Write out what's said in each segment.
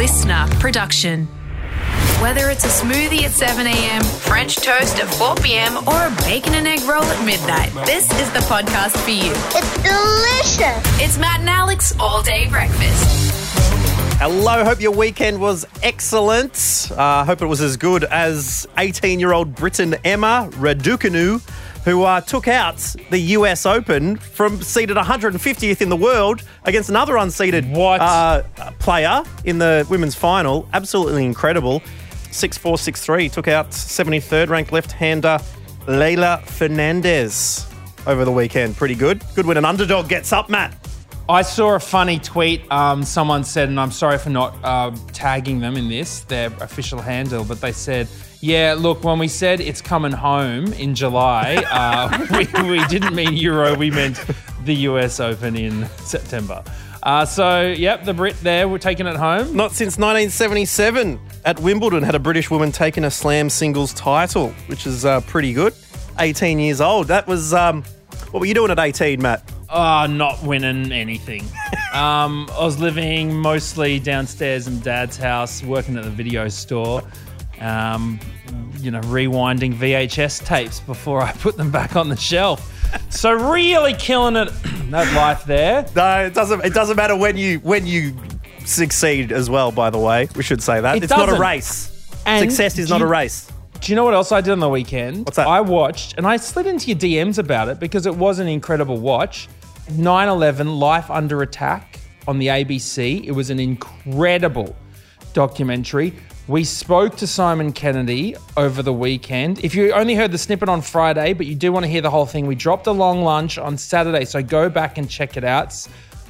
listener production. Whether it's a smoothie at 7 a.m., French toast at 4 p.m., or a bacon and egg roll at midnight, this is the podcast for you. It's delicious. It's Matt and Alex All Day Breakfast. Hello, hope your weekend was excellent. Uh, hope it was as good as 18 year old Britain Emma Raducanu, who uh, took out the US Open from seeded 150th in the world against another unseeded? Uh, player in the women's final. Absolutely incredible. 6 4 6 3 took out 73rd ranked left hander Leylah Fernandez over the weekend. Pretty good. Good when an underdog gets up, Matt. I saw a funny tweet. Um, someone said, and I'm sorry for not uh, tagging them in this, their official handle, but they said, yeah, look, when we said it's coming home in July, uh, we, we didn't mean Euro, we meant the US Open in September. Uh, so, yep, the Brit there, we're taking it home. Not since 1977 at Wimbledon had a British woman taken a slam singles title, which is uh, pretty good. 18 years old. That was, um, what were you doing at 18, Matt? Oh, not winning anything. um, I was living mostly downstairs in Dad's house, working at the video store. Um, you know, rewinding VHS tapes before I put them back on the shelf. So really killing it that life there. No, it doesn't. It doesn't matter when you when you succeed as well. By the way, we should say that It it's not a race. And Success is not a race. Do you know what else I did on the weekend? What's that? I watched, and I slid into your DMs about it because it was an incredible watch. 9 11 Life Under Attack on the ABC. It was an incredible documentary. We spoke to Simon Kennedy over the weekend. If you only heard the snippet on Friday, but you do want to hear the whole thing, we dropped a long lunch on Saturday, so go back and check it out.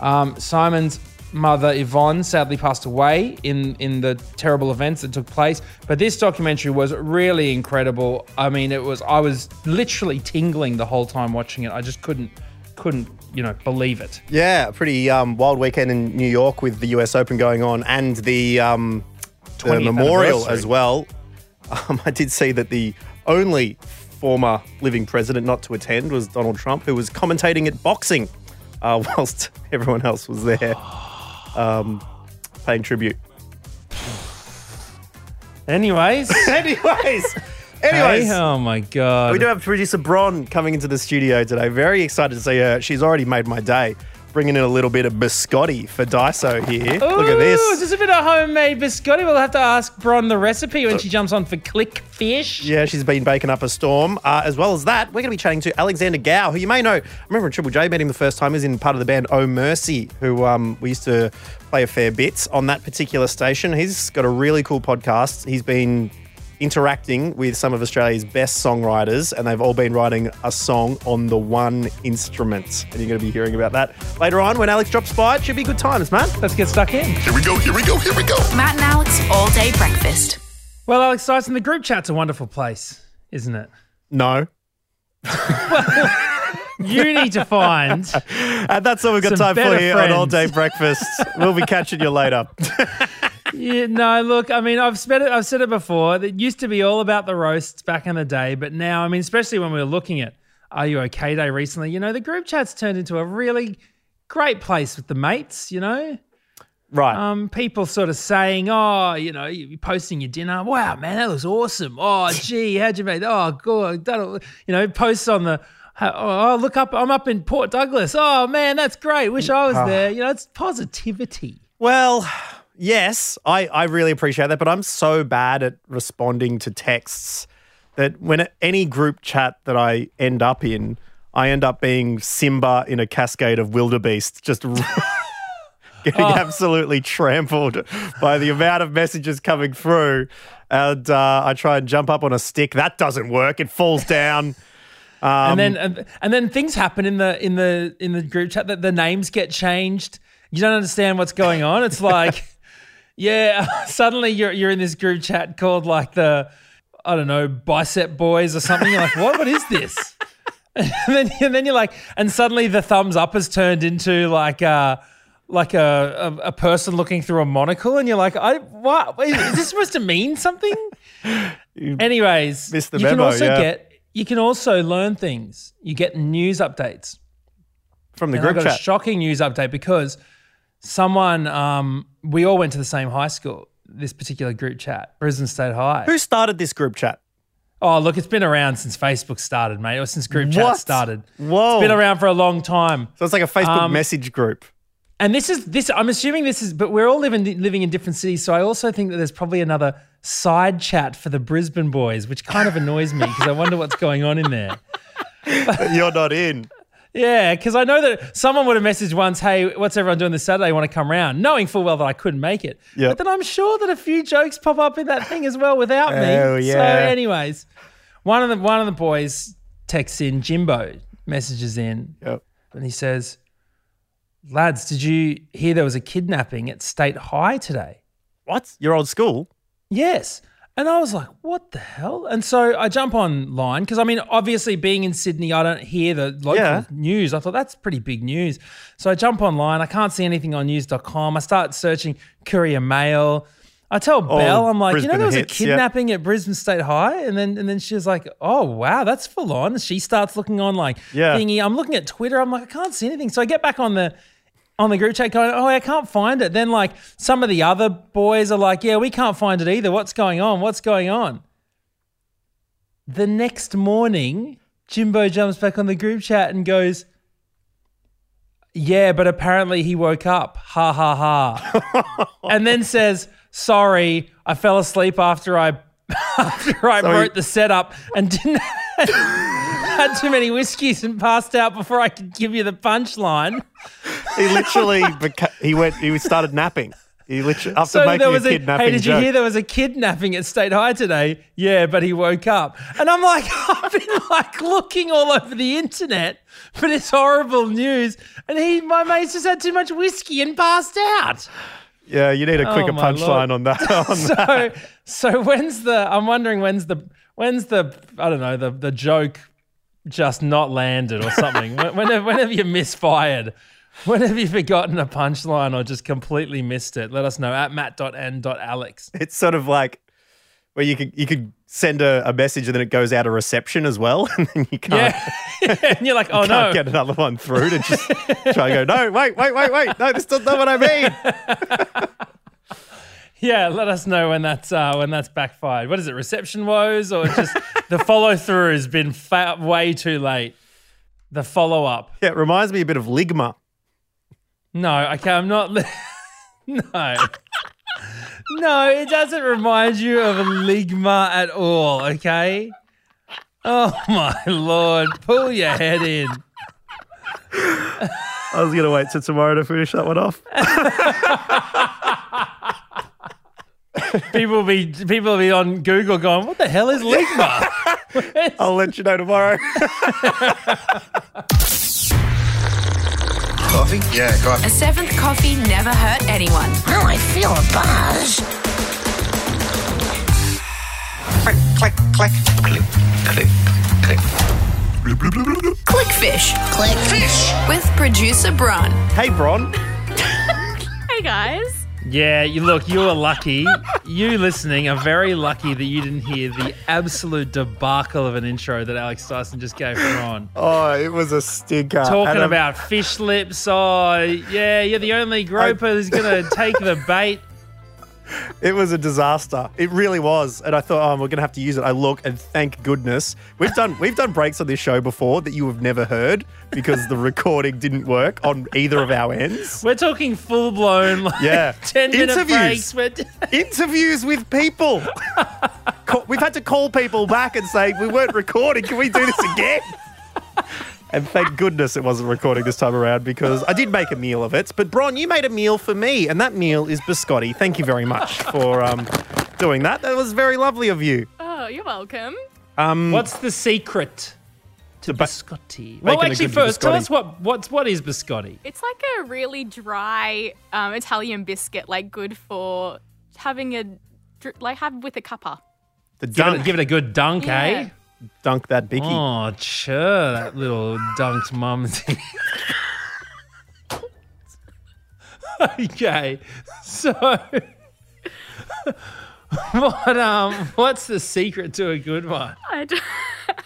Um, Simon's mother Yvonne sadly passed away in in the terrible events that took place. But this documentary was really incredible. I mean, it was I was literally tingling the whole time watching it. I just couldn't couldn't you know believe it. Yeah, pretty um, wild weekend in New York with the US Open going on and the, um, the memorial as well. Um, I did see that the only former living president not to attend was Donald Trump, who was commentating at boxing uh, whilst everyone else was there um, paying tribute. Anyways, Anyways, anyways. Hey, oh my god. We do have producer Bron coming into the studio today. Very excited to see her. She's already made my day, bringing in a little bit of biscotti for Dyso here. Look at Ooh, this. Just a bit of homemade biscotti. We'll have to ask Bron the recipe when she jumps on for Click Fish. Yeah, she's been baking up a storm. Uh, as well as that, we're going to be chatting to Alexander Gow, who you may know. I remember when Triple J met him the first time. He was in part of the band Oh Mercy, who um, we used to play a fair bit on that particular station. He's got a really cool podcast. He's been interacting with some of Australia's best songwriters, and they've all been writing a song on the one instrument. And you're going to be hearing about that later on when Alex drops by. It should be good times, man. Let's get stuck in. Here we go, here we go, here we go. Matt and Alex All Day Breakfast. Well, Alex Dyson, the group chat's a wonderful place, isn't it? No. You need to find. And that's all we've got time for better here on All Day. Breakfast. we'll be catching you later. Yeah, no, look, I mean, I've said it. I've said it before. It used to be all about the roasts back in the day, but now, I mean, especially when we were looking at Are You Okay Day recently, you know, the group chat's turned into a really great place with the mates. You know, right. um, people sort of saying, "Oh, you know, you're posting your dinner. Wow, man, that looks awesome. Oh, gee, how'd you make? That? Oh, good. That'll, you know, posts on the." Oh, look up! I'm up in Port Douglas. Oh man, that's great. Wish I was there. You know, it's positivity. Well, yes, I, I really appreciate that, but I'm so bad at responding to texts that when any group chat that I end up in, I end up being Simba in a cascade of wildebeest, just getting absolutely trampled by the amount of messages coming through. And uh, I try and jump up on a stick. That doesn't work. It falls down. and then and, and then things happen in the in the in the group chat that the names get changed. You don't understand what's going on. It's like, yeah, suddenly you're you're in this group chat called like the I don't know bicep boys or something. You're like, what? What is this? And then and then you're like, and suddenly the thumbs up has turned into like uh like a, a, a person looking through a monocle, and you're like, I what is, is this supposed to mean something? Anyways, missed the you can also yeah. get you can also learn things. You get news updates. From the And I group got chat. a shocking news update because someone, um, we all went to the same high school. This particular group chat, Brisbane State High. Who started this group chat? Oh, look, it's been around since Facebook started, mate, or since group chat What? started. Whoa. It's been around for a long time. So it's like a Facebook Um, message group. And this is this. I'm assuming this is, but we're all living living in different cities. So I also think that there's probably another side chat for the Brisbane boys, which kind of annoys me because I wonder what's going on in there. You're not in. Yeah, because I know that someone would have messaged once, "Hey, what's everyone doing this Saturday? Want to come round?" Knowing full well that I couldn't make it. Yep. But then I'm sure that a few jokes pop up in that thing as well without me. Oh, So, anyways, one of the one of the boys texts in Jimbo, messages in, Yep. and he says, "Lads, did you hear there was a kidnapping at State High today?" What? Your old school? Yes. And I was like, what the hell? And so I jump online because I mean, obviously, being in Sydney, I don't hear the local Yeah. news. I thought that's pretty big news. So I jump online. I can't see anything on news.com. I start searching Courier Mail. I tell oh, Belle, I'm like, you know, there was hits, a yeah. kidnapping at Brisbane State High, and then and then she's like, oh wow, that's full on. She starts looking on like Yeah. thingy. I'm looking at Twitter. I'm like, I can't see anything. So I get back on the on the group chat going, oh, I can't find it. Then like some of the other boys are like, yeah, we can't find it either. What's going on? What's going on? The next morning, Jimbo jumps back on the group chat and goes, yeah, but apparently he woke up. Ha ha ha. and then says, sorry, I fell asleep after I after I So he- wrote the setup and didn't had too many whiskeys and passed out before I could give you the punchline. He literally beca- he went he started napping. He literally after So making there was a kidnapping hey, did you joke. hear there was a kidnapping at State High today? Yeah, but he woke up. And I'm like, I've been like looking all over the internet for this horrible news. And he, my mate's just had too much whiskey and passed out. Yeah, you need a oh, quicker Oh, punchline on that. On that. So, so when's the, I'm wondering when's the, when's the, I don't know, the, the joke just not landed or something? whenever, when, have, when have you misfired? When have you forgotten a punchline or just completely missed it? Let us know at matt.n.alex. It's sort of like where you could you could send a, a message and then it goes out of reception as well, and then you can't, Yeah. and you're like, oh can't no. get another one through to just try and go. No, wait, wait, wait, wait. No, this is not know what I mean. Yeah, let us know when that's uh, when that's backfired. What is it, reception woes or just the follow through has been fa- way too late? The follow up. Yeah, it reminds me a bit of Ligma. No, okay, I'm not. Li- no. No, it doesn't remind you of ligma at all, okay? Oh my lord, pull your head in. I was gonna wait till tomorrow to finish that one off. People will be people will be on Google going, "What the hell is ligma?" I'll let you know tomorrow. Coffee? Yeah, coffee. A seventh coffee never hurt anyone. Oh, I feel a buzz. Click, click, click. Click, click, click. Bloop. Clickfish Click fish. with producer Bron. hey, Bron. Yeah, you look, you were lucky. You listening are very lucky that you didn't hear the absolute debacle of an intro that Alex Dyson just gave for on. Oh, it was a stinker. Talking about fish lips. Oh, yeah, you're the only groper who's going to take the bait. It was a disaster. It really was. And I thought, oh, we're gonna have to use it. I look and thank goodness. We've done we've done breaks on this show before that you have never heard because the recording didn't work on either of our ends. We're talking full blown, like, Yeah. 10 minute Interviews. breaks. We're- Interviews with people. We've had to call people back and say, we weren't recording. Can we do this again? And thank goodness it wasn't recording this time around because I did make a meal of it. But Bron, you made a meal for me, and that meal is biscotti. Thank you very much for um, doing that. That was very lovely of you. Oh, you're welcome. What's the secret to ba- biscotti? Well, actually, good first, tell us what, what's, what is biscotti? It's like a really dry um, Italian biscuit, like good for having a like have with a cuppa. The Give dunk, it, give it a good dunk, Yeah. eh? Dunk that Bicky. Oh, sure, that little dunked mum. okay, so what um, what's the secret to a good one? I don't,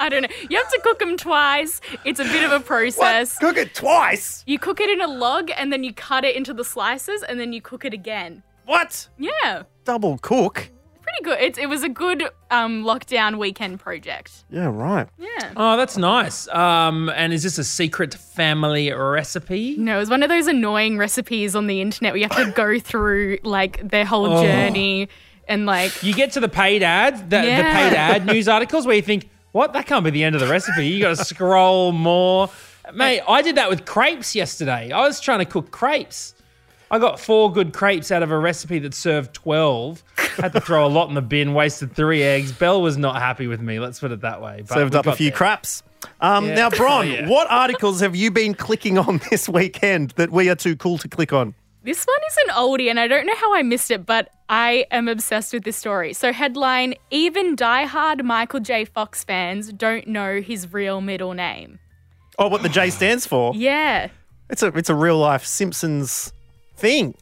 I don't know. You have to cook them twice. It's a bit of a process. What? Cook it twice. You cook it in a log and then you cut it into the slices and then you cook it again. What? Yeah, Double cook? Pretty good. It's, it was a good um, lockdown weekend project. Yeah, right. Yeah. Oh, that's nice. Um, and is this a secret family recipe? No, it was one of those annoying recipes on the internet where you have to go through like their whole journey and like You get to the paid ads, the, the paid ad news articles where you think, what? That can't be the end of the recipe. You got to scroll more. Mate, I did that with crepes yesterday. I was trying to cook crepes. I got four good crepes out of a recipe that served 12. Had to throw a lot in the bin, wasted three eggs. Belle was not happy with me, let's put it that way. But Served up a few there. craps. Um, Yeah. Now, Bron, Oh, yeah. what articles have you been clicking on this weekend that we are too cool to click on? This one is an oldie, and I don't know how I missed it, but I am obsessed with this story. So, headline Even diehard Michael J. Fox fans don't know his real middle name. Oh, what the J stands for? Yeah. It's a it's a real life Simpsons thing.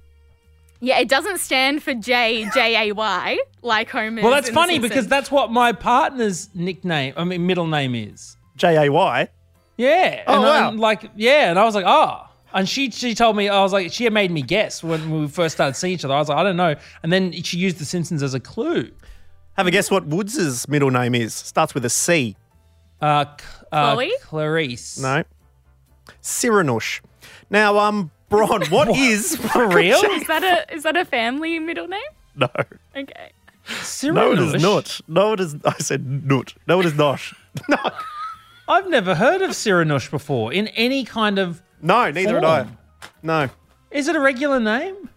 Yeah, it doesn't stand for J J A Y like Homer's. Well, that's in The funny because that's what my partner's nickname, I mean, middle name is. J A Y. Yeah. Oh, and wow. I'm like, yeah. And I was like, oh. And she she told me, I was like, she had made me guess when we first started seeing each other. I was like, I don't know. And then she used The Simpsons as a clue. Have a guess what Woods's middle name is? Starts with a C. Uh, uh, Chloe? Clarice. No. Cyranosh. Now, um, Bron, what is For real? Is that a is that a family middle name? No. Okay. No, it is not. No, it is. I said not. No, it is not. No. I've never heard of Cyranosh before in any kind of. No, neither had I. No. Is it a regular name?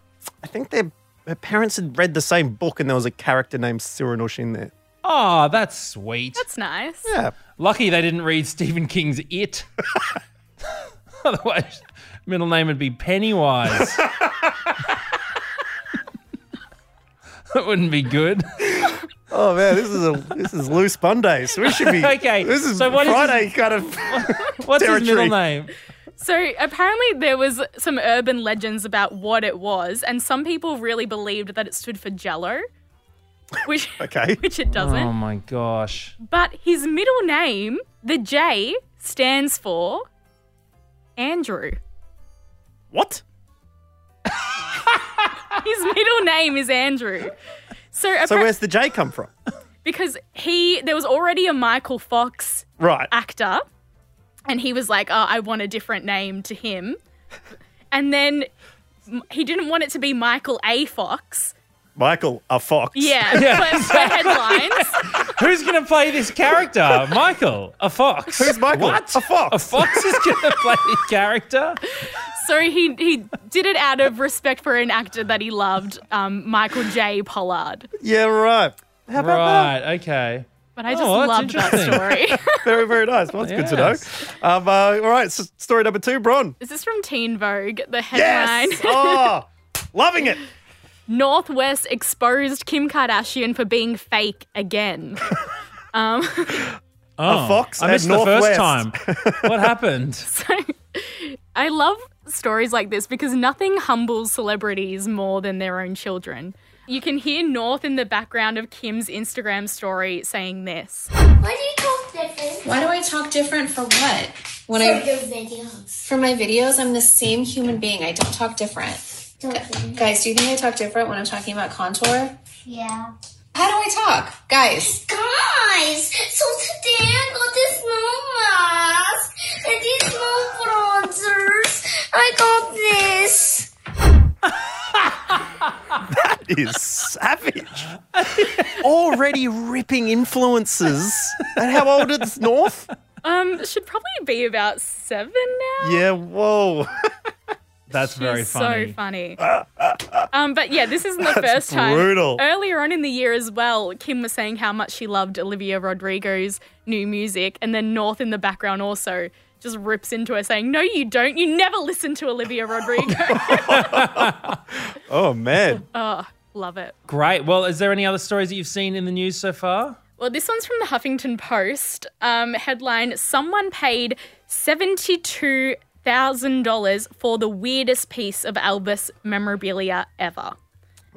I think their, their parents had read the same book and there was a character named Cyranosh in there. Oh, that's sweet. That's nice. Yeah. Lucky they didn't read Stephen King's It. Otherwise, middle name would be Pennywise. that wouldn't be good. Oh man, this is a this is loose Monday, so we should be Okay, This is so what is Friday kind of. What's his middle name? So apparently there was some urban legends about what it was, and some people really believed that it stood for Jello, which Okay. which it doesn't. Oh my gosh. But his middle name, the J, stands for Andrew. What? His middle name is Andrew. So, So appar- where's the J come from? because he there was already a Michael Fox Right. actor, and he was like, "Oh, I want a different name to him," and then m- he didn't want it to be Michael A. Fox. Michael, a fox. Yeah, Yeah. for, for headlines. Who's going to play this character? Michael, a fox. Who's Michael? What? A fox. A fox is going to play the character? So he he did it out of respect for an actor that he loved, um, Michael J. Pollard. Yeah, right. How about Right, okay. But I just Oh, that's loved that story. Very, very nice. Well, that's good to know. Um, uh, all right, so story number two, Bron. Is this is from Teen Vogue. The headline: Yes. oh, loving it. North West exposed Kim Kardashian for being fake again. um, Oh, fox I at missed the first North West. time. what happened? so I love stories like this because nothing humbles celebrities more than their own children. You can hear North in the background of Kim's Instagram story saying this. Why do you talk different? Why do I talk different for what? When For I your videos. for my videos, I'm the same human being. I don't talk different. Don't? Guys, do you think I talk different when I'm talking about contour? Yeah. How do I talk? Guys, Guys, so today I got this new mask and these new bronzers. I got this. that is savage. Already ripping influences. And how old is North? Um, should probably be about seven now. Yeah, whoa. That's very She's funny. So funny. um, but yeah, this isn't the first time. brutal. Earlier on in the year as well, Kim was saying how much she loved Olivia Rodrigo's new music, and then North in the background also just rips into her saying, "No, you don't. You never listen to Olivia Rodrigo." Oh, man. oh, love it. Great. Well, is there any other stories that you've seen in the news so far? Well, this one's from the Huffington Post. Um, headline: Someone paid seventy-two thousand dollars for the weirdest piece of Elvis memorabilia ever.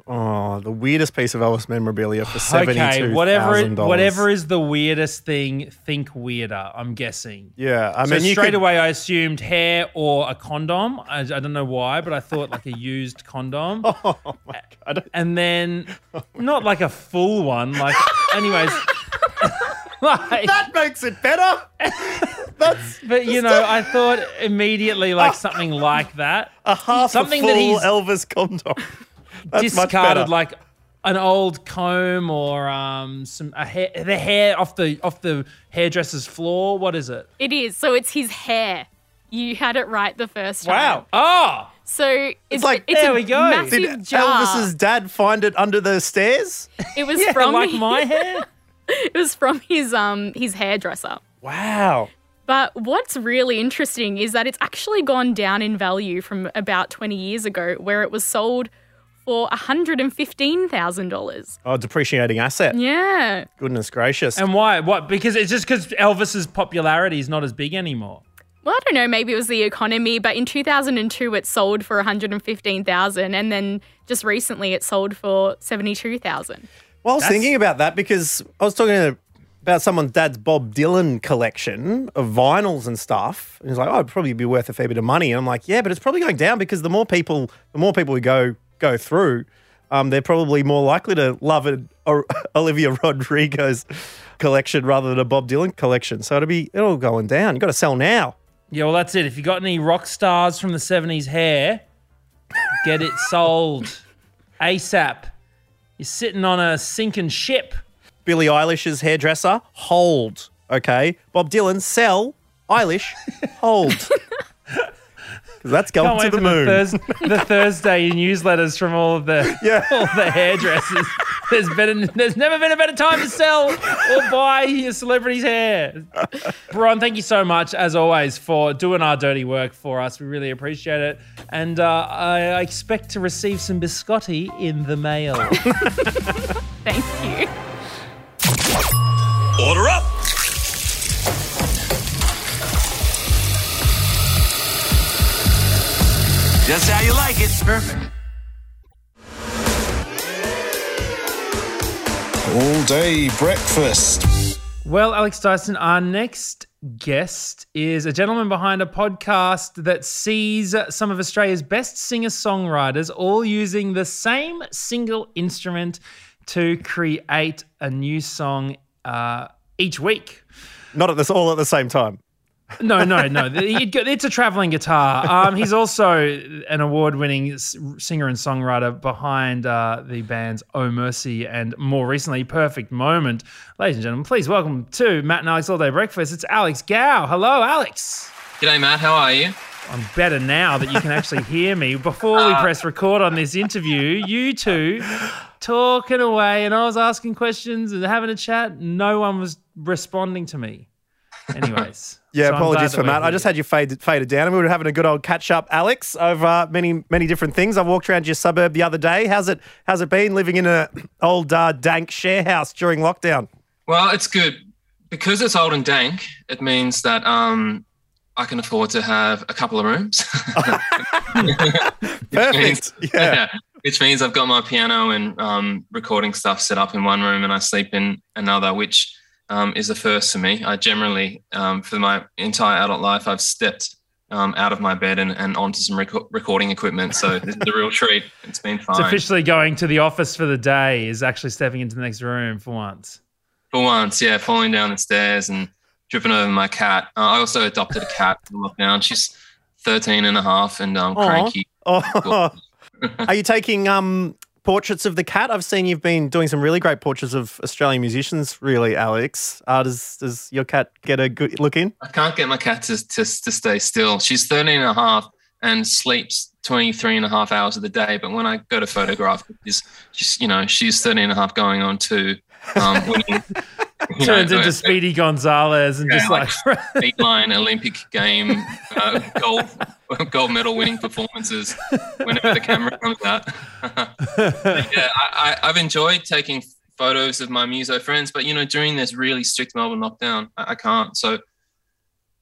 Oh, the weirdest piece of Elvis memorabilia for seventy-two Okay, whatever thousand it, dollars. whatever is the weirdest thing, think weirder. I'm guessing. Yeah, I So mean, straight could, away, I assumed hair or a condom. I, I don't know why, but I thought like a used condom. Oh my god! and then not like a full one. Like, anyways, like, That makes it better. That's but you know, I thought immediately like something like that. a half Something a that full he's Elvis condom. That's discarded better. like an old comb or um some a hair, the hair off the off the hairdresser's floor. What is it? It is. So it's his hair. You had it right the first time. Wow. Oh, So it's, like- it's There a we go. massive Did jar. Elvis's dad find it under the stairs? it was yeah, from like my hair. it was from his um his hairdresser. Wow. But what's really interesting is that it's actually gone down in value from about 20 years ago, where it was sold for $115,000. Oh, depreciating asset. Yeah. Goodness gracious. And why? What? Because it's just because Elvis's popularity is not as big anymore. Well, I don't know, maybe it was the economy, but in 2002 it sold for 115,000 and then just recently it sold for 72,000. Well, I was That's- thinking about that because I was talking about someone's dad's Bob Dylan collection of vinyls and stuff. And he's like, oh, it'd probably be worth a fair bit of money. And I'm like, yeah, but it's probably going down because the more people, the more people we go go through, um, they're probably more likely to love an or Olivia Rodrigo's collection rather than a Bob Dylan collection. So it'll be it'll going down. You've got to sell now. Yeah, well, that's it. If you got any rock stars from the 70s hair, get it sold ASAP. You're sitting on a sinking ship. Billie Eilish's hairdresser, hold. Okay. Bob Dylan, sell. Eilish, hold. 'Cause that's going Can't to wait the for moon. the, Thurs- the Thursday newsletters from all of the Yeah. all the hairdressers. There's better. There's never been a better time to sell or buy your celebrity's hair. Bron, thank you so much as always for doing our dirty work for us. We really appreciate it, and uh, I, I expect to receive some biscotti in the mail. Thank you. Order up! Just how you like it. Perfect. All day breakfast. Well, Alex Dyson, our next guest is a gentleman behind a podcast that sees some of Australia's best singer songwriters all using the same single instrument to create a new song uh, each week. Not at this all at the same time. No, no, no. It's a traveling guitar. Um, he's also an award-winning singer and songwriter behind uh, the bands Oh Mercy and more recently Perfect Moment. Ladies and gentlemen, please welcome to Matt and Alex All Day Breakfast. It's Alex Gow. Hello, Alex. G'day, Matt. How are you? I'm better now that you can actually hear me. Before we press record on this interview, you two talking away, and I was asking questions and having a chat. No one was responding to me. Anyways. Yeah, so apologies for we're that. I just had you faded, faded down, and we were having a good old catch up, Alex, over many many different things. I walked around your suburb the other day. How's it How's it been living in an old uh, dank share house during lockdown? Well, it's good because it's old and dank. It means that um, I can afford to have a couple of rooms. Perfect. Yeah. Which means I've got my piano and um, recording stuff set up in one room, and I sleep in another, which um, is a first for me. I generally, um, for my entire adult life, I've stepped um, out of my bed and, and onto some reco- recording equipment. So this is a real treat. It's been It's officially going to the office for the day is actually stepping into the next room for once. for once, yeah, falling down the stairs and tripping over my cat. Uh, I also adopted a cat in lockdown. She's 13 and a half and um, cranky. Oh, are you taking um portraits of the cat? I've seen you've been doing some really great portraits of Australian musicians. Really, Alex. Uh, does Does your cat get a good look in? I can't get my cat to, to, to stay still. She's 13 and a half and sleeps 23 and a half hours of the day. But when I go to photograph, she's, she's you know, she's 13 and a half going on to um, Turns know, into Speedy Gonzalez and Yeah, just like, like line Olympic game uh, gold gold medal winning performances whenever the camera comes out. yeah, I, I've enjoyed taking photos of my muso friends, but you know, during this really strict Melbourne lockdown, I, I can't. So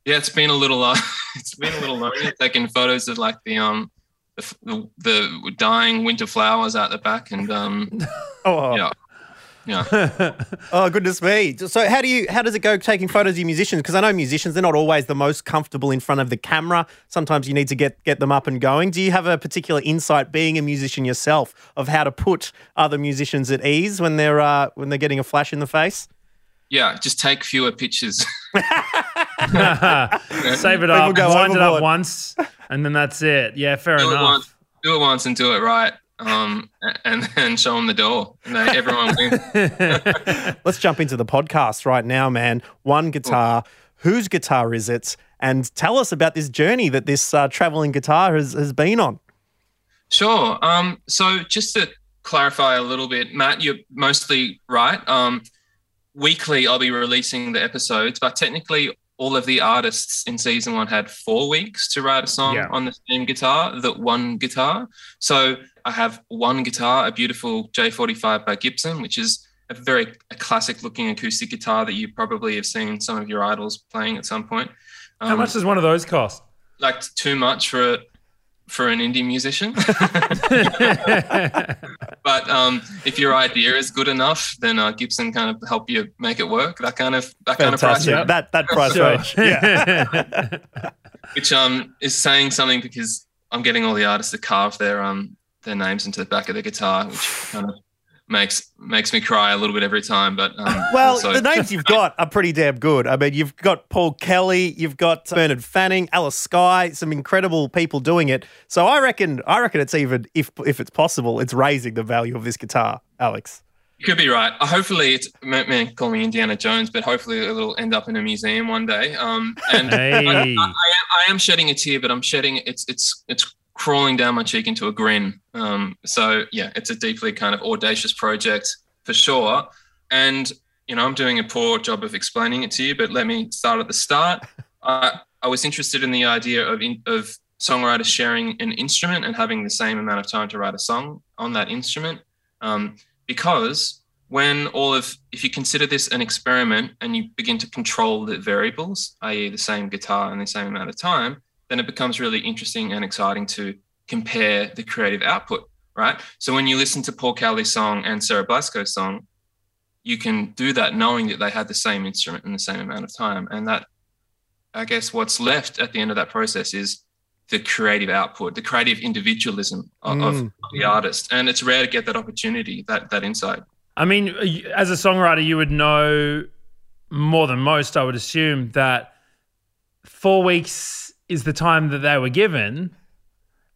yeah, it's been a little uh, it's been a little lonely taking photos of like the um the, the, the dying winter flowers out the back, and um, Oh, yeah, yeah. oh goodness me! So how do you how does it go taking photos of your musicians? Because I know musicians they're not always the most comfortable in front of the camera. Sometimes you need to get get them up and going. Do you have a particular insight, being a musician yourself, of how to put other musicians at ease when they're uh, when they're getting a flash in the face? Yeah, just take fewer pictures. Save it up, go wind it up once, and then that's it. Yeah, fair do it enough. once, do it once, and do it right. Um, and then show them the door. And they, everyone wins. Let's jump into the podcast right now, man. One guitar. Whose guitar is it? And tell us about this journey that this uh, traveling guitar has, has been on. Sure. Um, so just to clarify a little bit, Matt, you're mostly right. Um, weekly, I'll be releasing the episodes, but technically, all of the artists in season one had four weeks to write a song Yeah. on the same guitar, that one guitar. So I have one guitar, a beautiful J45 by Gibson, which is a very a classic looking acoustic guitar that you probably have seen some of your idols playing at some point. How Um, much does one of those cost? like too much for for an indie musician. but um, if your idea is good enough, then uh, Gibson kind of help you make it work. That kind of that kind of price, Fantastic. That that price Sure. range. Yeah. which um is saying something because I'm getting all the artists to carve their um their names into the back of the guitar, which kind of makes makes me cry a little bit every time. But um, Well, also- the names you've got are pretty damn good. I mean, you've got Paul Kelly, you've got Bernard Fanning, Alice Skye, some incredible people doing it. So I reckon, I reckon it's even if if it's possible, it's raising the value of this guitar, Alex. You could be right. Uh, hopefully, it's man, man, call me Indiana Jones, but hopefully it'll end up in a museum one day. Um, and I, I, I, am, I am shedding a tear, but I'm shedding it's it's it's crawling down my cheek into a grin. Um, so yeah, it's a deeply kind of audacious project for sure. And you know, I'm doing a poor job of explaining it to you, but let me start at the start. I I was interested in the idea of in, of songwriters sharing an instrument and having the same amount of time to write a song on that instrument. Um, because when all of if you consider this an experiment and you begin to control the variables i.e the same guitar and the same amount of time then it becomes really interesting and exciting to compare the creative output right? So when you listen to paul kelly's song and sarah blasko's song you can do that knowing that they had the same instrument in the same amount of time. And that i guess what's left at the end of that process is the creative output the creative individualism of, of Mm. the artist. And it's rare to get that opportunity that that insight. I mean, as a songwriter, you would know more than most, I would assume, that four weeks is the time that they were given.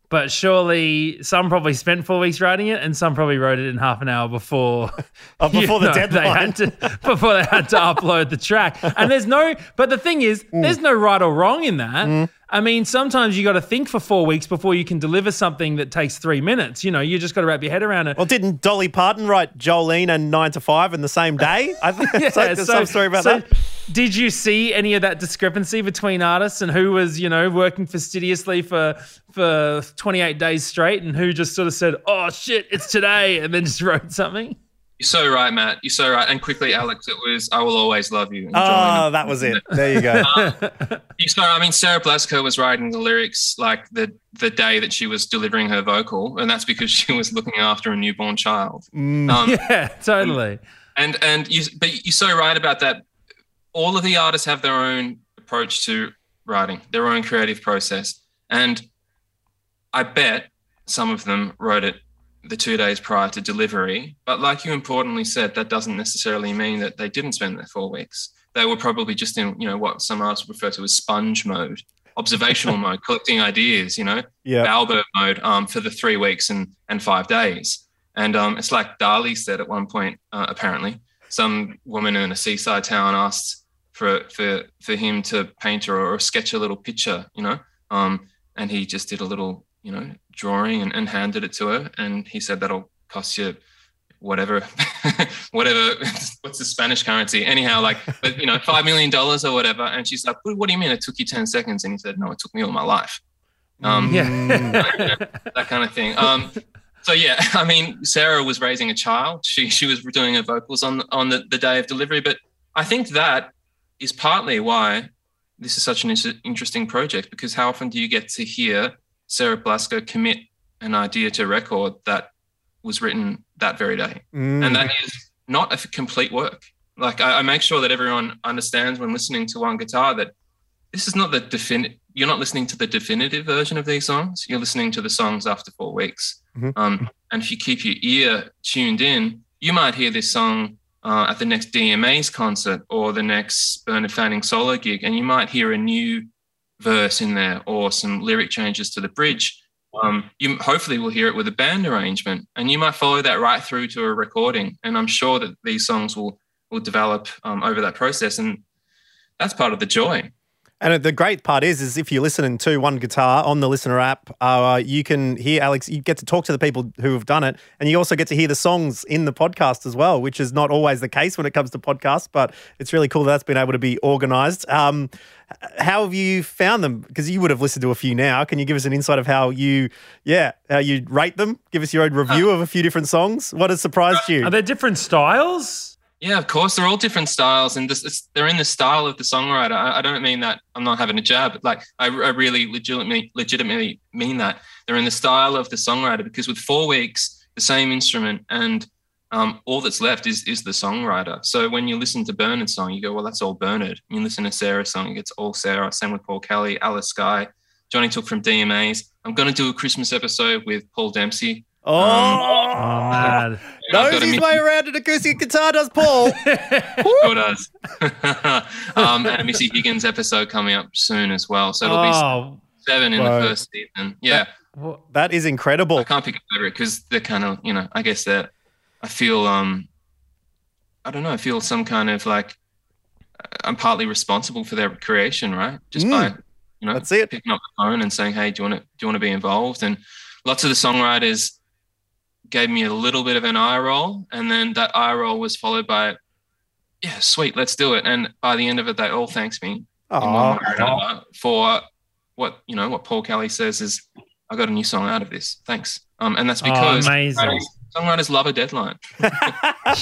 But surely some probably spent four weeks writing it, and some probably wrote it in half an hour before Oh, before the know, They deadline. had to, before they had to upload the track. And there's no, but the thing is, Mm. there's no right or wrong in that. I mean, sometimes you got to think for four weeks before you can deliver something that takes three minutes. You know, you just got to wrap your head around it. Well, didn't Dolly Parton write Jolene and Nine to Five in the same day? I think Yeah, so, there's some story about so that. Did you see any of that discrepancy between artists and who was, you know, working fastidiously for for 28 days straight and who just sort of said, "Oh shit, it's today," and then just wrote something? You're so right, Matt. You're so right. And quickly, Alex, it was "I Will Always Love You." and Oh, Jolene. that was it. There you go. You so I mean, Sarah Blasko was writing the lyrics like the the day that she was delivering her vocal, and that's because she was looking after a newborn child. Mm. Um, Yeah, totally. and and you but you're so right about that all of the artists have their own approach to writing their own creative process and i bet some of them wrote it the two days prior to delivery but like you importantly said that doesn't necessarily mean that they didn't spend their four weeks they were probably just in you know what some artists refer to as sponge mode observational mode collecting ideas you know Yeah. Albert mode um, for the three weeks and, and five days. And um, it's like Dali said at one point, uh, apparently, some woman in a seaside town asked for for for him to paint her or sketch a little picture, you know, um, and he just did a little, you know, drawing and, and handed it to her, and he said that'll cost you whatever whatever what's the spanish currency? Anyhow like but you know five million dollars or whatever. And she's like what, what do you mean it took you 10 seconds? And he said no it took me all my life. Um Yeah. that kind of thing. Um, so yeah, I mean, Sarah was raising a child. She she was doing her vocals on on the, the day of delivery, but I think that is partly why this is such an interesting project because how often do you get to hear Sarah Blasko commit an idea to record that was written that very day, Mm. and that is not a complete work. Like I, I make sure that everyone understands when listening to one guitar that this is not the definitive. You're not listening to the definitive version of these songs. You're listening to the songs after four weeks. Mhm. Um, and if you keep your ear tuned in, you might hear this song uh, at the next DMA's concert or the next Bernard Fanning solo gig, and you might hear a new verse in there or some lyric changes to the bridge. Um, you hopefully will hear it with a band arrangement, and you might follow that right through to a recording. And I'm sure that these songs will will develop um, over that process, and that's part of the joy. And the great part is, is if you're listening to One Guitar on the listener app, uh, you can hear Alex. You get to talk to the people who have done it, and you also get to hear the songs in the podcast as well, which is not always the case when it comes to podcasts. But it's really cool that that's been able to be organised. Um, how have you found them? Because you would have listened to a few now. Can you give us an insight of how you, yeah, how you rate them? Give us your own review of a few different songs. What has surprised you? Are there different styles? Yeah, of course, they're all different styles, and this, it's, they're in the style of the songwriter. I, I don't mean that I'm not having a jab, but like I, I really legitimately, legitimately mean that they're in the style of the songwriter. Because with four weeks, the same instrument, and um, all that's left is is the songwriter. So when you listen to Bernard's song, you go, well, that's all Bernard. You listen to Sarah's song, it's all Sarah. Same with Paul Kelly, Alice Skye, Johnny Took from DMAs. I'm going to do a Christmas episode with Paul Dempsey. Oh, man. I've knows his way around an acoustic guitar, does Paul? Sure does. um, and a Missy Higgins episode coming up soon as well. So it'll be seven in Whoa. the first season. Yeah, wha- that is incredible. I can't pick a favorite because they're kind of, you know, I guess that I feel, um, I don't know, I feel some kind of like uh, I'm partly responsible for their creation, right? Just Mm. by, you know, That's it. picking up the phone and saying, "Hey, do you want to do you want to be involved?" And lots of the songwriters gave me a little bit of an eye roll, and then that eye roll was followed by, "Yeah, sweet, let's do it." And by the end of it, they all thanks me in one Oh, way or another for what you know what Paul Kelly says is, "I got a new song out of this. Thanks." Um, and that's Oh, because amazing. songwriters, songwriters love a deadline.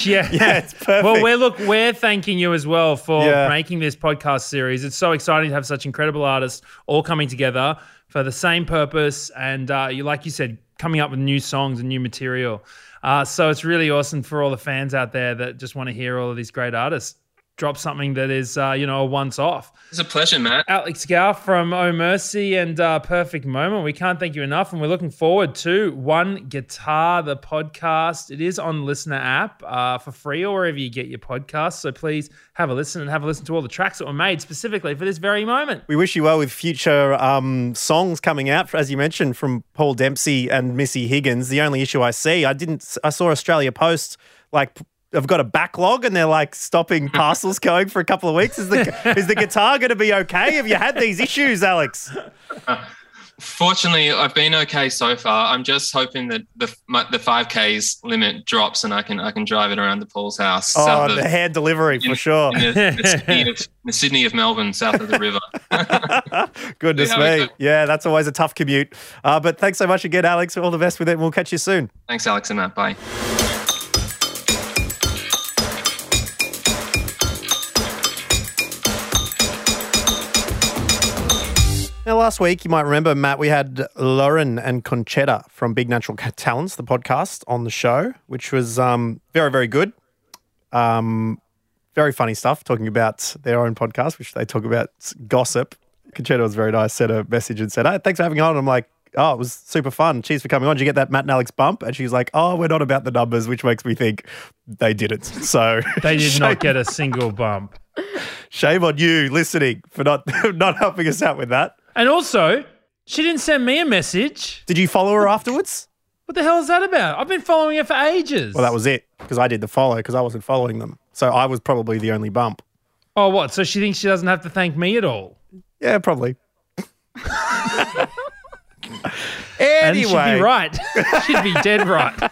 yeah. yeah, it's perfect. Well, we're look, we're thanking you as well for Yeah. making this podcast series. It's so exciting to have such incredible artists all coming together for the same purpose, and uh, you, like you said, coming up with new songs and new material. Uh, so it's really awesome for all the fans out there that just want to hear all of these great artists drop something that is, uh, you know, a once off. It's a pleasure, Matt. Alex Gow from Oh Mercy and uh, Perfect Moment. We can't thank you enough, and we're looking forward to One Guitar, the podcast. It is on Listener app uh, for free or wherever you get your podcasts. So please have a listen and have a listen to all the tracks that were made specifically for this very moment. We wish you well with future um, songs coming out, as you mentioned, from Paul Dempsey and Missy Higgins. The only issue I see, I didn't, I saw Australia Post like. I've got a backlog and they're like stopping parcels going for a couple of weeks. Is the is the guitar going to be okay? Have you had these issues, Alex? Fortunately, I've been okay so far. I'm just hoping that the my, the 5Ks limit drops and I can I can drive it around the Paul's house. Oh, the of, hand delivery for sure. in the, the Sydney of, the Sydney of Melbourne, south of the river. Goodness me. Yeah, that's always a tough commute. Uh, but thanks so much again, Alex. All the best with it. We'll catch you soon. Thanks, Alex and Matt. Bye. Now, last week, you might remember, Matt, we had Lauren and Conchetta from Big Natural Talents, the podcast, on the show, which was um, very, very good. Um, very funny stuff, talking about their own podcast, which they talk about gossip. Conchetta was very nice, sent a message and said, hey, thanks for having me on. I'm like, oh, it was super fun. Cheers for coming on. Did you get that Matt and Alex bump? And she was like, oh, we're not about the numbers, which makes me think they didn't. So They did not get a single bump. shame on you listening for not, not helping us out with that. And also, she didn't send me a message. Did you follow her afterwards? What the hell is that about? I've been following her for ages. Well, that was it because I did the follow because I wasn't following them. So I was probably the only bump. Oh, what? So she thinks she doesn't have to thank me at all? Yeah, probably. And anyway, she'd be right. she'd be dead right.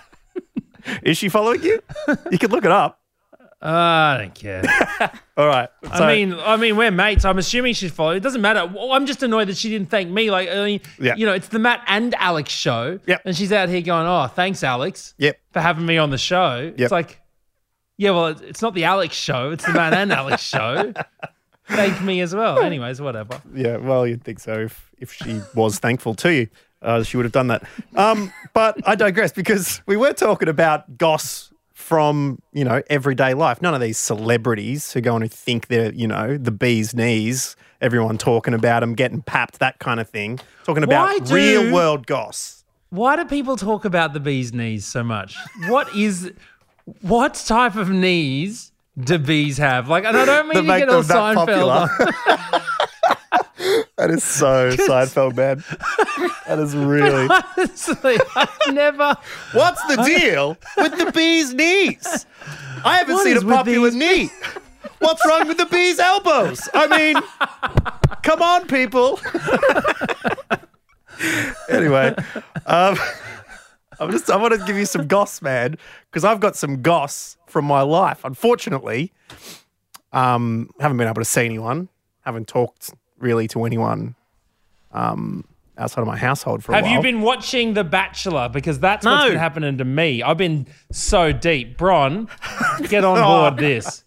is she following you? You can look it up. Uh, I don't care. All right. So, I mean, I mean, we're mates. I'm assuming she's following. It doesn't matter. Well, I'm just annoyed that she didn't thank me. Like, I mean, Yeah. you know, it's the Matt and Alex show. Yep. And she's out here going, "Oh, thanks, Alex, yep. for having me on the show." Yep. It's like, yeah, well, it's- it's not the Alex show. It's the Matt and Alex show. Thank me as well. Anyways, whatever. Yeah. Well, you'd think so if if she was thankful to you. uh, she would have done that. Um, but I digress because we were talking about goss from you know everyday life. None of these celebrities who go on and think they're you know the bee's knees. Everyone talking about them, getting papped, that kind of thing. Talking about do- real world goss. Why do people talk about the bee's knees so much? What is, what type of knees do bees have? Like, and I don't mean to get all Seinfeld. popular. That is so Seinfeld, man. That is really. Honestly, I've never. What's the deal with the bee's knees? I haven't What seen is a with popular these- knee. What's wrong with the bee's elbows? I mean, come on, people. anyway, um, I'm just I want to give you some goss, man, because I've got some goss from my life. Unfortunately, um, haven't been able to see anyone. Haven't talked really to anyone um, outside of my household for a while. Have you been watching The Bachelor? Because that's No. what's been happening to me. I've been so deep. Bron, get on board this.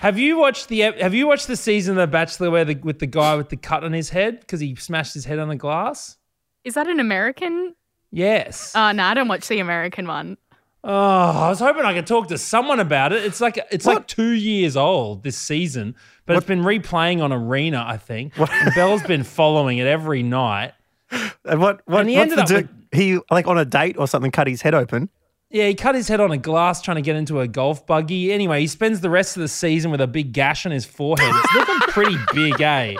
Have you watched the Have you watched the season of The Bachelor where the with the guy with the cut on his head because he smashed his head on the glass? Is that an American? Yes. Oh, no, I don't watch the American one. Oh, I was hoping I could talk to someone about it. It's like it's like two years old this season, but it's been replaying on Arena, I think. And Belle's been following it every night. And what? What? And he ended the up do- he like on a date or something? Cut his head open. Yeah, he cut his head on a glass trying to get into a golf buggy. Anyway, he spends the rest of the season with a big gash on his forehead. It's looking pretty big, eh?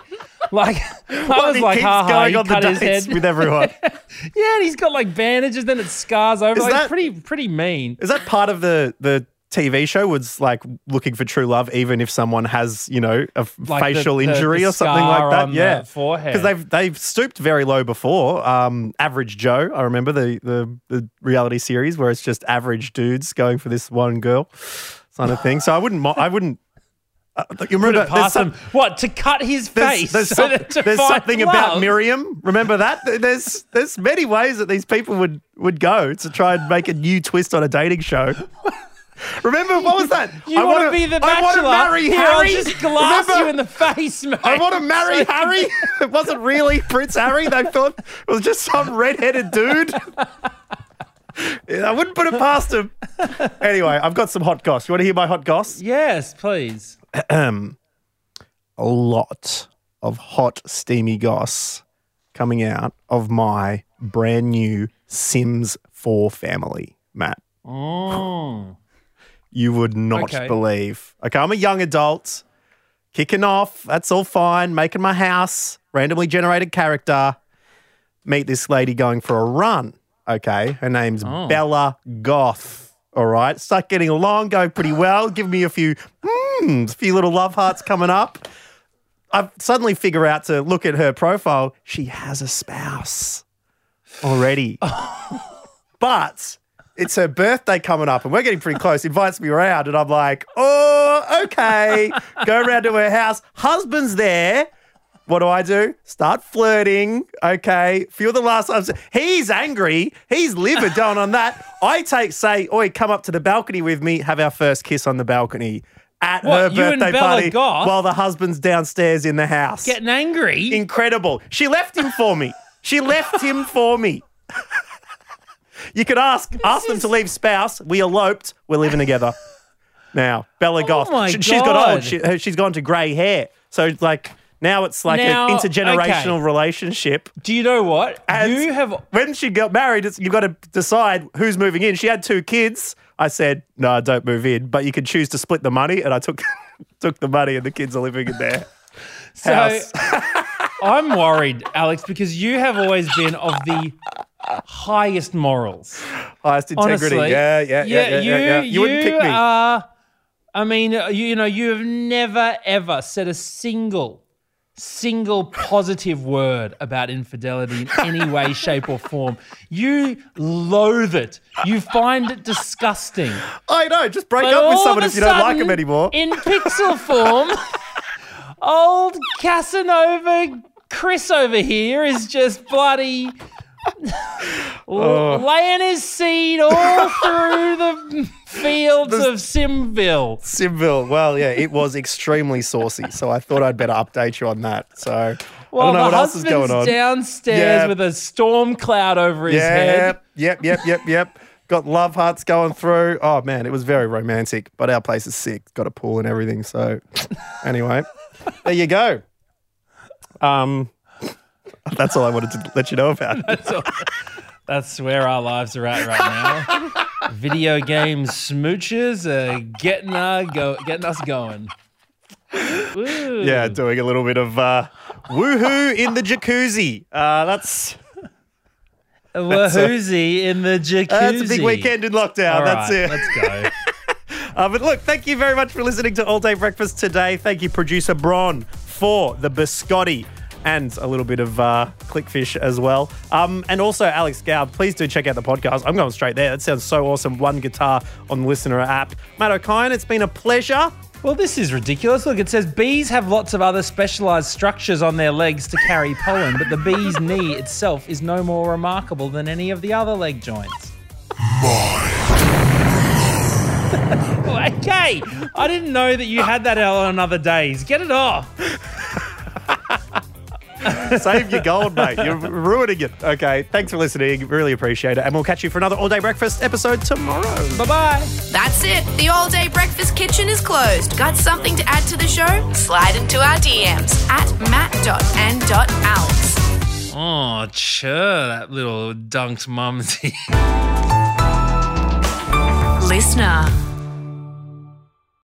Like I What, was like, ha ha, he cut his head with everyone. yeah, and he's got like bandages, then it scars over. Is like that- pretty, pretty mean. Is that part of the the TV show? Was like looking for true love, even if someone has you know a Like facial the- injury the or something like that. the yeah, forehead. because they've they've stooped very low before. Um, Average Joe, I remember the the the reality series where it's just average dudes going for this one girl, kind of thing. So I wouldn't. mo- I wouldn't. Uh, you remember past some- him. What to cut his There's, face? there's, so some- there's something about? Miriam. Remember that? There's there's many ways that these people would would go to try and make a new twist on a dating show. Remember what was that? You I want to be the bachelor. I want to marry Harry. I'll just glass Remember? you in the face, mate. I want to marry Harry. It wasn't really Prince Harry. They thought it was just some redheaded dude. I wouldn't put it past him. Anyway, I've got some hot goss. You want to hear my hot goss? Yes, please. Ahem. a lot of hot, steamy goss coming out of my brand new Sims 4 family, Matt. Mm. You would not Okay. believe. Okay, I'm a young adult, kicking off. That's all fine. Making my house, randomly generated character. Meet this lady going for a run. Okay, her name's Oh. Bella Goth. All right, start getting along, going pretty well. Give me a few, mm, a few little love hearts coming up. I suddenly figure out to look at her profile. She has a spouse already, but it's her birthday coming up, and we're getting pretty close. Invites me around, and I'm like, oh, okay. Go around to her house. Husband's there. What do I do? Start flirting. Okay. Of the last times. He's angry. He's livid down on that. I take, say, Oi, come up to the balcony with me. Have our first kiss on the balcony at What, her birthday party while the husband's downstairs in the house. Getting angry. Incredible. She left him for me. She left him for me. You could ask ask them to leave spouse. We eloped. We're living together now. Bella Goth. Oh my She, has got old. God. She, her- she's gone to grey hair. So like now it's like Now, an intergenerational okay. relationship. Do you know what? And you have when she got married, it's, you've got to decide who's moving in. She had two kids. I said, no, don't move in, but you can choose to split the money. And I took took the money, and the kids are living in there. So house. I'm worried, Alex, because you have always been of the highest morals. Highest integrity. Honestly, yeah, yeah, yeah, yeah, you, yeah, yeah. You, wouldn't pick me. Are, I mean, uh, you, you know, you have never ever said a single, single positive word about infidelity in any way, shape, or form. You loathe it. You find it disgusting. I know. Just break But up with someone if you don't like sudden, them anymore. In pixel form, old Casanova Chris over here is just bloody Oh. laying his seed all through the fields of Simville. Simville. Well, yeah, it was extremely saucy. So I thought I'd better update you on that. So While know the what else is husband's going on. downstairs Yeah. with a storm cloud over his head. Yep, yep, yep, yep, yep. Got love hearts going through. Oh man, it was very romantic. But our place is sick. Got a pool and everything. So anyway, there you go. Um, that's all I wanted to let you know about. That's all, that's where our lives are at right now. Video game smooches are getting, uh, go, getting us going. Woo. Yeah, doing a little bit of uh, woohoo in the jacuzzi. Uh, that's A wahoozy in the jacuzzi. that's a big weekend in lockdown. All that's right, it. Let's go. Uh, but look, thank you very much for listening to All Day Breakfast today. Thank you, producer Bron, for the biscotti and a little bit of uh, clickfish as well. Um, and also, Alex Gow, please do check out the podcast. I'm going straight there. That sounds so awesome. One guitar on the listener app. Matt Okine, it's been a pleasure. Well, this is ridiculous. Look, it says bees have lots of other specialized structures on their legs to carry pollen, but the bee's knee itself is no more remarkable than any of the other leg joints. okay, I didn't know that you had that on other days. Get it off. Save your gold, mate. You're ruining it. Okay, thanks for listening. Really appreciate it. And we'll catch you for another All Day Breakfast episode tomorrow. Bye bye. That's it. The all day breakfast kitchen is closed. Got something to add to the show? Slide into our DMs at matt.and.alex. Oh, sure, that little dunked mumsy. Listener.